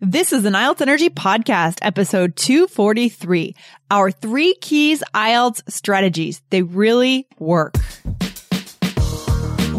This is an IELTS Energy Podcast, episode 243. Our three keys IELTS strategies. They really work.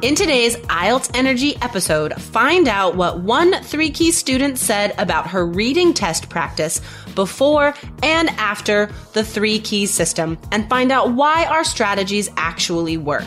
In today's IELTS Energy episode, find out what one three key student said about her reading test practice before and after the three key system, and find out why our strategies actually work.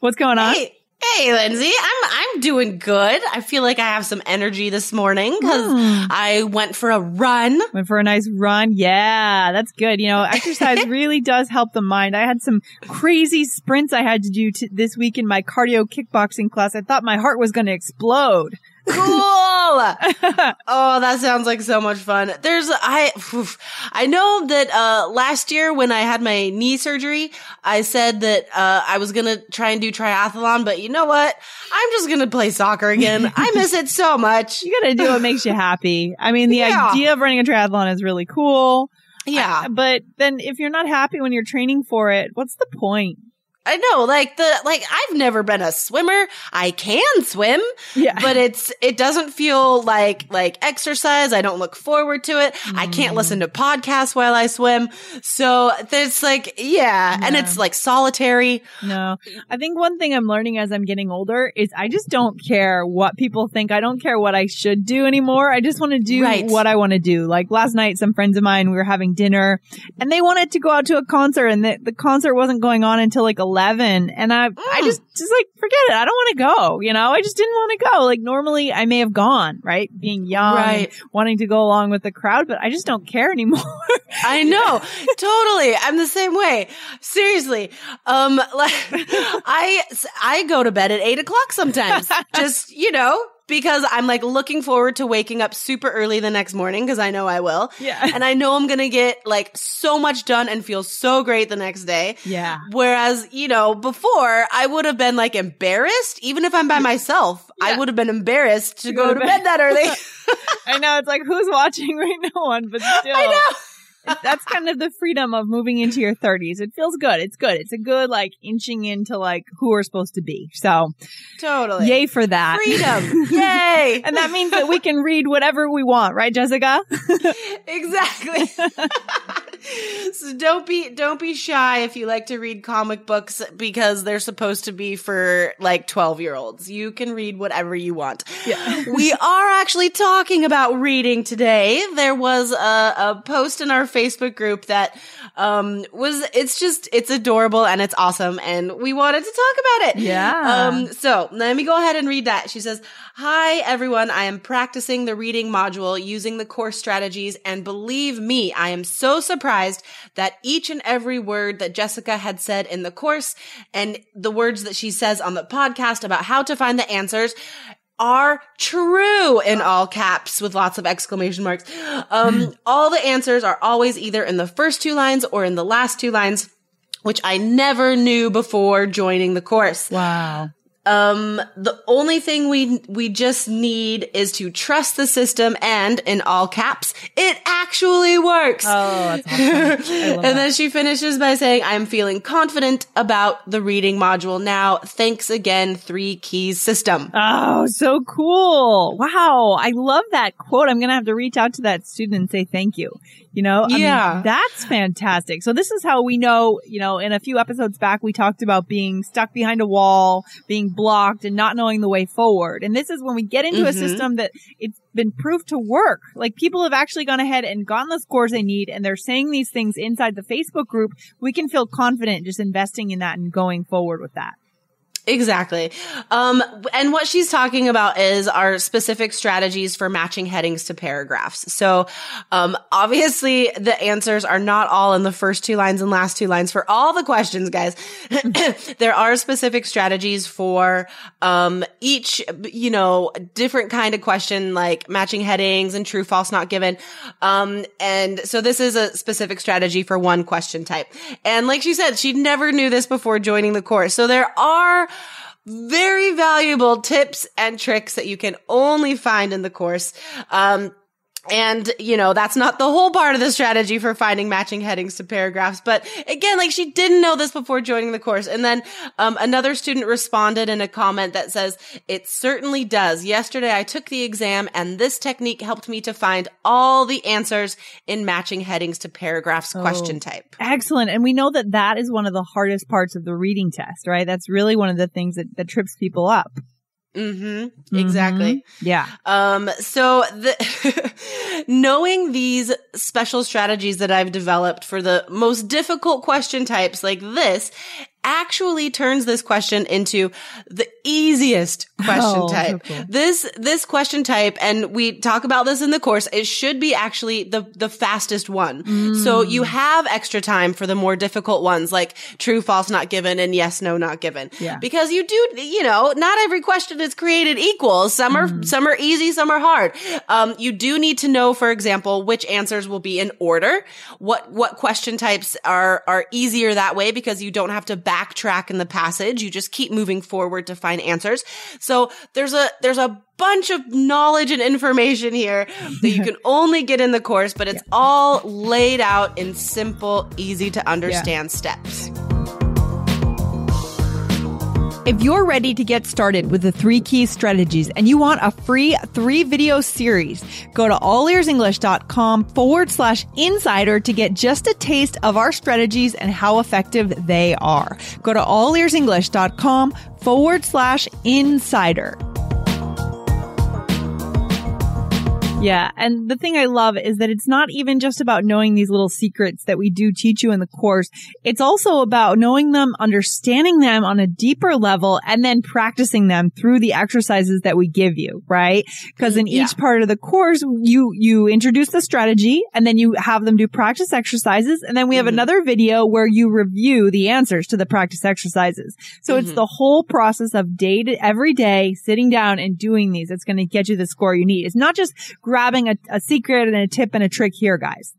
what's going on? Hey, hey, Lindsay, I'm I'm doing good. I feel like I have some energy this morning because Hmm. I went for a run. Went for a nice run. Yeah, that's good. You know, exercise really does help the mind. I had some crazy sprints I had to do t- this week in my cardio kickboxing class. I thought my heart was going to explode. Cool. oh, that sounds like so much fun. There's I oof. I know that uh last year when I had my knee surgery, I said that uh I was going to try and do triathlon, but you know what? I'm just going to play soccer again. I miss it so much. You got to do what makes you happy. I mean, the Yeah. idea of running a triathlon is really cool. Yeah. I- but then if you're not happy when you're training for it, what's the point? I know, like the like I've never been a swimmer. I can swim, Yeah. but it's it doesn't feel like like exercise. I don't look forward to it. I can't Mm. listen to podcasts while I swim. So there's like yeah, and it's like solitary. No, I think one thing I'm learning as I'm getting older is I just don't care what people think. I don't care what I should do anymore. I just want to do Right. what I want to do. Like last night, some friends of mine, we were having dinner and they wanted to go out to a concert and the, the concert wasn't going on until like 11. And I, I Mm. just, just like, forget it. I don't want to go. You know, I just didn't want to go. Like normally I may have gone, right? Being young, Right. wanting to go along with the crowd, but I just don't care anymore. I know, totally. I'm the same way. Seriously, um, like I I go to bed at eight o'clock sometimes. Just you know. Because I'm like looking forward to waking up super early the next morning because I know I will. Yeah. And I know I'm going to get like so much done and feel so great the next day. yeah. Whereas, you know, before I would have been like embarrassed, even if I'm by myself, I would have been embarrassed to, go go, to bed. bed that early. I know it's like who's watching right no one, but still, I know. That's kind of the freedom of moving into your 30s. It feels good. It's good. It's a good like inching into like who we're supposed to be. So, Totally. yay for that. Freedom. Yay. and that means that we can read whatever we want, right, Jessica? exactly. So don't be don't be shy if you like to read comic books because they're supposed to be for like 12 year olds. You can read whatever you want. Yeah. we are actually talking about reading today. There was a, a post in our Facebook group that um was it's just it's adorable and it's awesome and we wanted to talk about it. Yeah. Um so let me go ahead and read that. She says, Hi everyone, I am practicing the reading module using the course strategies and believe me, I am so surprised that each and every word that Jessica had said in the course and the words that she says on the podcast about how to find the answers are true in all caps with lots of exclamation marks. Um, all the answers are always either in the first two lines or in the last two lines, which I never knew before joining the course. Wow. Um, the only thing we, we just need is to trust the system and in all caps, it actually works. Oh, that's awesome. And that. then she finishes by saying, I'm feeling confident about the reading module now. Thanks again, three keys system. Oh, so cool. Wow. I love that quote. I'm going to have to reach out to that student and say thank you. You know, I Yeah. mean, that's fantastic. So this is how we know, you know, in a few episodes back, we talked about being stuck behind a wall, being blocked and not knowing the way forward. And this is when we get into a Mhm. system that it's been proved to work. Like people have actually gone ahead and gotten the scores they need and they're saying these things inside the Facebook group. We can feel confident just investing in that and going forward with that. Exactly. Um, and what she's talking about is our specific strategies for matching headings to paragraphs. So, um, obviously the answers are not all in the first two lines and last two lines for all the questions, guys. there are specific strategies for, um, each, you know, different kind of question, like matching headings and true, false, not given. Um, and so this is a specific strategy for one question type. And like she said, she never knew this before joining the course. So there are very valuable tips and tricks that you can only find in the course. Um, and, you know, that's not the whole part of the strategy for finding matching headings to paragraphs. But again, like she didn't know this before joining the course. And then, um, another student responded in a comment that says, it certainly does. Yesterday I took the exam and this technique helped me to find all the answers in matching headings to paragraphs question type. Excellent. And we know that that is one of the hardest parts of the reading test, right? That's really one of the things that, that trips people up. Mm-hmm. Exactly. Mhm. Yeah. Um, so the, knowing these special strategies that I've developed for the most difficult question types like this actually turns this question into the easiest question Oh, type. cool. This, this question type, and we talk about this in the course, it should be actually the, the fastest one. So Mm. you have extra time for the more difficult ones like true, false, not given, and yes, no, not given. Yeah. Because you do, you know, not every question is created equal. Some are, Mm-hmm. some are easy, some are hard. Um, you do need to know, for example, which answers will be in order. What, what question types are, are easier that way because you don't have to backtrack in the passage. You just keep moving forward to find answers. So there's a, there's a bunch of knowledge and information here that you can only get in the course, but it's all laid out in simple, easy to understand steps. If you're ready to get started with the three key strategies and you want a free three video series, go to allearsenglish.com forward slash insider to get just a taste of our strategies and how effective they are. Go to allearsenglish.com forward slash insider. Yeah. And the thing I love is that it's not even just about knowing these little secrets that we do teach you in the course. It's also about knowing them, understanding them on a deeper level, and then practicing them through the exercises that we give you, right? Because in Yeah. each part of the course, you, you introduce the strategy and then you have them do practice exercises. And then we have Mhm. another video where you review the answers to the practice exercises. So it's Mhm. the whole process of day to every day, sitting down and doing these. It's going to get you the score you need. It's not just grabbing a, a secret and a tip and a trick here, guys.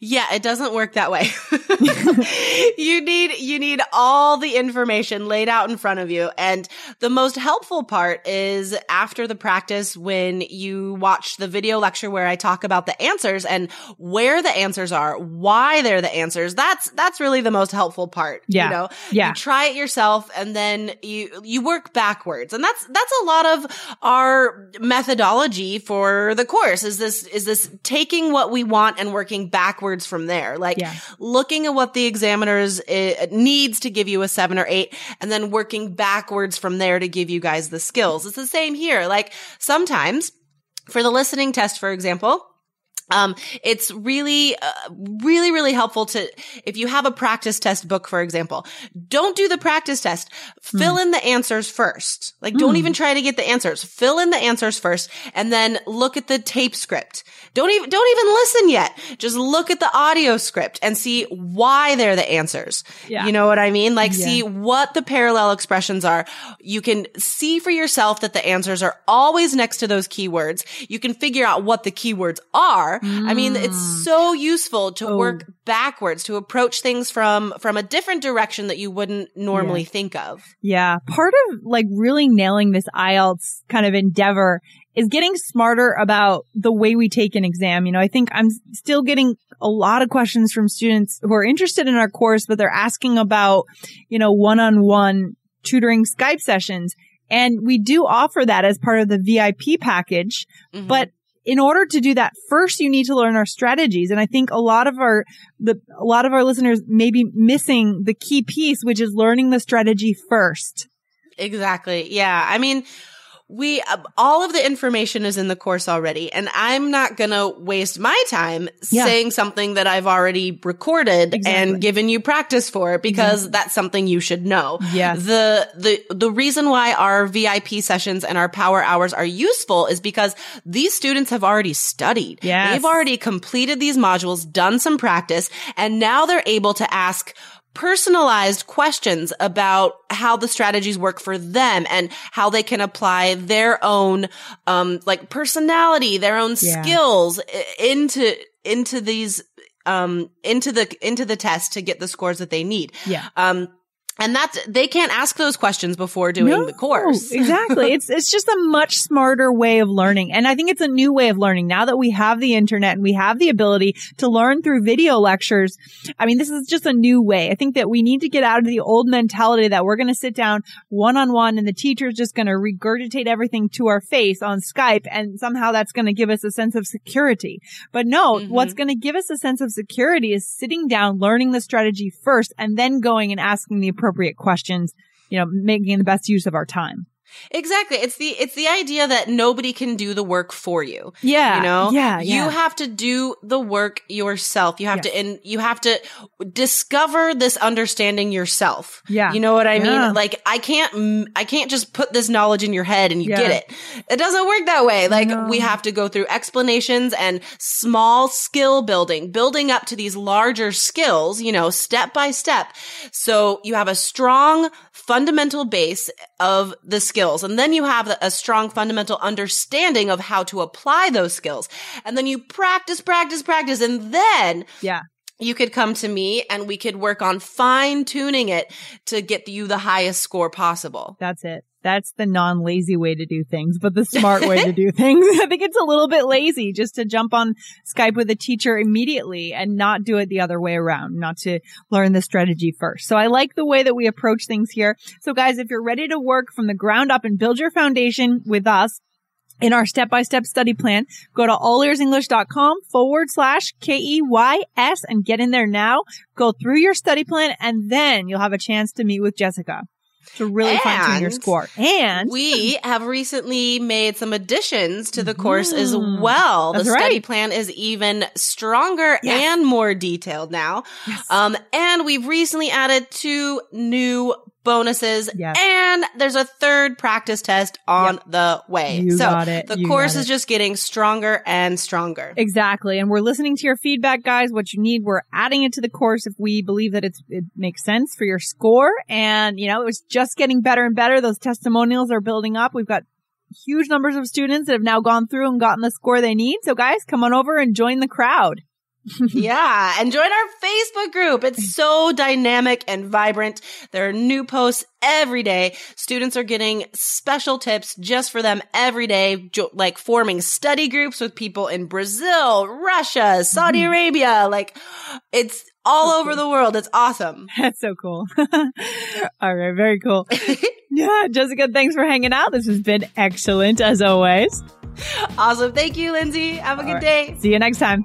Yeah, it doesn't work that way. you need, you need all the information laid out in front of you. And the most helpful part is after the practice when you watch the video lecture where I talk about the answers and where the answers are, why they're the answers. That's, that's really the most helpful part. Yeah. You know, Yeah. you try it yourself and then you, you work backwards. And that's, that's a lot of our methodology for the course is this, is this taking what we want and working backwards from there. Like Yeah. looking at what the examiners uh, needs to give you a seven or eight and then working backwards from there to give you guys the skills. It's the same here. Like sometimes for the listening test, for example, um, it's really, uh, really, really helpful to, if you have a practice test book, for example, don't do the practice test. Fill in the answers first. Like, don't even try to get the answers. Fill in the answers first and then look at the tape script. Don't even, don't even listen yet. Just look at the audio script and see why they're the answers. Yeah. You know what I mean? Like, Yeah. see what the parallel expressions are. You can see for yourself that the answers are always next to those keywords. You can figure out what the keywords are. I mean, it's so useful to Mm. Oh. work backwards, to approach things from, from a different direction that you wouldn't normally think of. Yeah. Part of like really nailing this IELTS kind of endeavor is getting smarter about the way we take an exam. You know, I think I'm still getting a lot of questions from students who are interested in our course, but they're asking about, you know, one-on-one tutoring Skype sessions. And we do offer that as part of the VIP package, Mhm. but in order to do that, first you need to learn our strategies. And I think a lot of our, the, a lot of our listeners may be missing the key piece, which is learning the strategy first. Exactly. Yeah. I mean, we uh, all of the information is in the course already and i'm not going to waste my time yeah. saying something that i've already recorded exactly. and given you practice for because that's something you should know yeah the the the reason why our vip sessions and our power hours are useful is because these students have already studied yes. they've already completed these modules done some practice and now they're able to ask personalized questions about how the strategies work for them and how they can apply their own um like personality their own yeah. skills into into these um into the into the test to get the scores that they need yeah um and that's, they can't ask those questions before doing no, the course. exactly. It's, it's just a much smarter way of learning. And I think it's a new way of learning now that we have the internet and we have the ability to learn through video lectures. I mean, this is just a new way. I think that we need to get out of the old mentality that we're going to sit down one on one and the teacher's just going to regurgitate everything to our face on Skype and somehow that's going to give us a sense of security. But no, mm-hmm. what's going to give us a sense of security is sitting down, learning the strategy first and then going and asking the appropriate questions, you know, making the best use of our time. Exactly. It's the, it's the idea that nobody can do the work for you. Yeah. You know? Yeah. yeah. You have to do the work yourself. You have yes. to, and you have to discover this understanding yourself. Yeah. You know what I yeah. mean? Like, I can't, I can't just put this knowledge in your head and you yeah. get it. It doesn't work that way. Like, no. we have to go through explanations and small skill building, building up to these larger skills, you know, step by step. So you have a strong fundamental base of the skills. And then you have a strong fundamental understanding of how to apply those skills. And then you practice, practice, practice. And then yeah you could come to me and we could work on fine tuning it to get you the highest score possible. That's it. That's the non lazy way to do things, but the smart way to do things. I think it's a little bit lazy just to jump on Skype with a teacher immediately and not do it the other way around, not to learn the strategy first. So I like the way that we approach things here. So guys, if you're ready to work from the ground up and build your foundation with us, in our step-by-step study plan, go to allearsenglish.com forward slash K-E-Y-S and get in there now. Go through your study plan and then you'll have a chance to meet with Jessica to really fine tune your score. And we have recently made some additions to the course as mm. well. The study right. plan is even stronger yes. and more detailed now. Yes. Um, and we've recently added two new bonuses yes. and there's a third practice test on yep. the way. You so the you course is just getting stronger and stronger. Exactly. And we're listening to your feedback, guys. What you need, we're adding it to the course if we believe that it's, it makes sense for your score. And, you know, it was just getting better and better. Those testimonials are building up. We've got huge numbers of students that have now gone through and gotten the score they need. So guys, come on over and join the crowd. Yeah, and join our Facebook group. It's so dynamic and vibrant. There are new posts every day. Students are getting special tips just for them every day, like forming study groups with people in Brazil, Russia, Saudi mm-hmm. Arabia. Like it's all That's over cool. the world. It's awesome. That's so cool. all right, very cool. yeah, Jessica, thanks for hanging out. This has been excellent as always. Awesome. Thank you, Lindsay. Have a all good right. day. See you next time.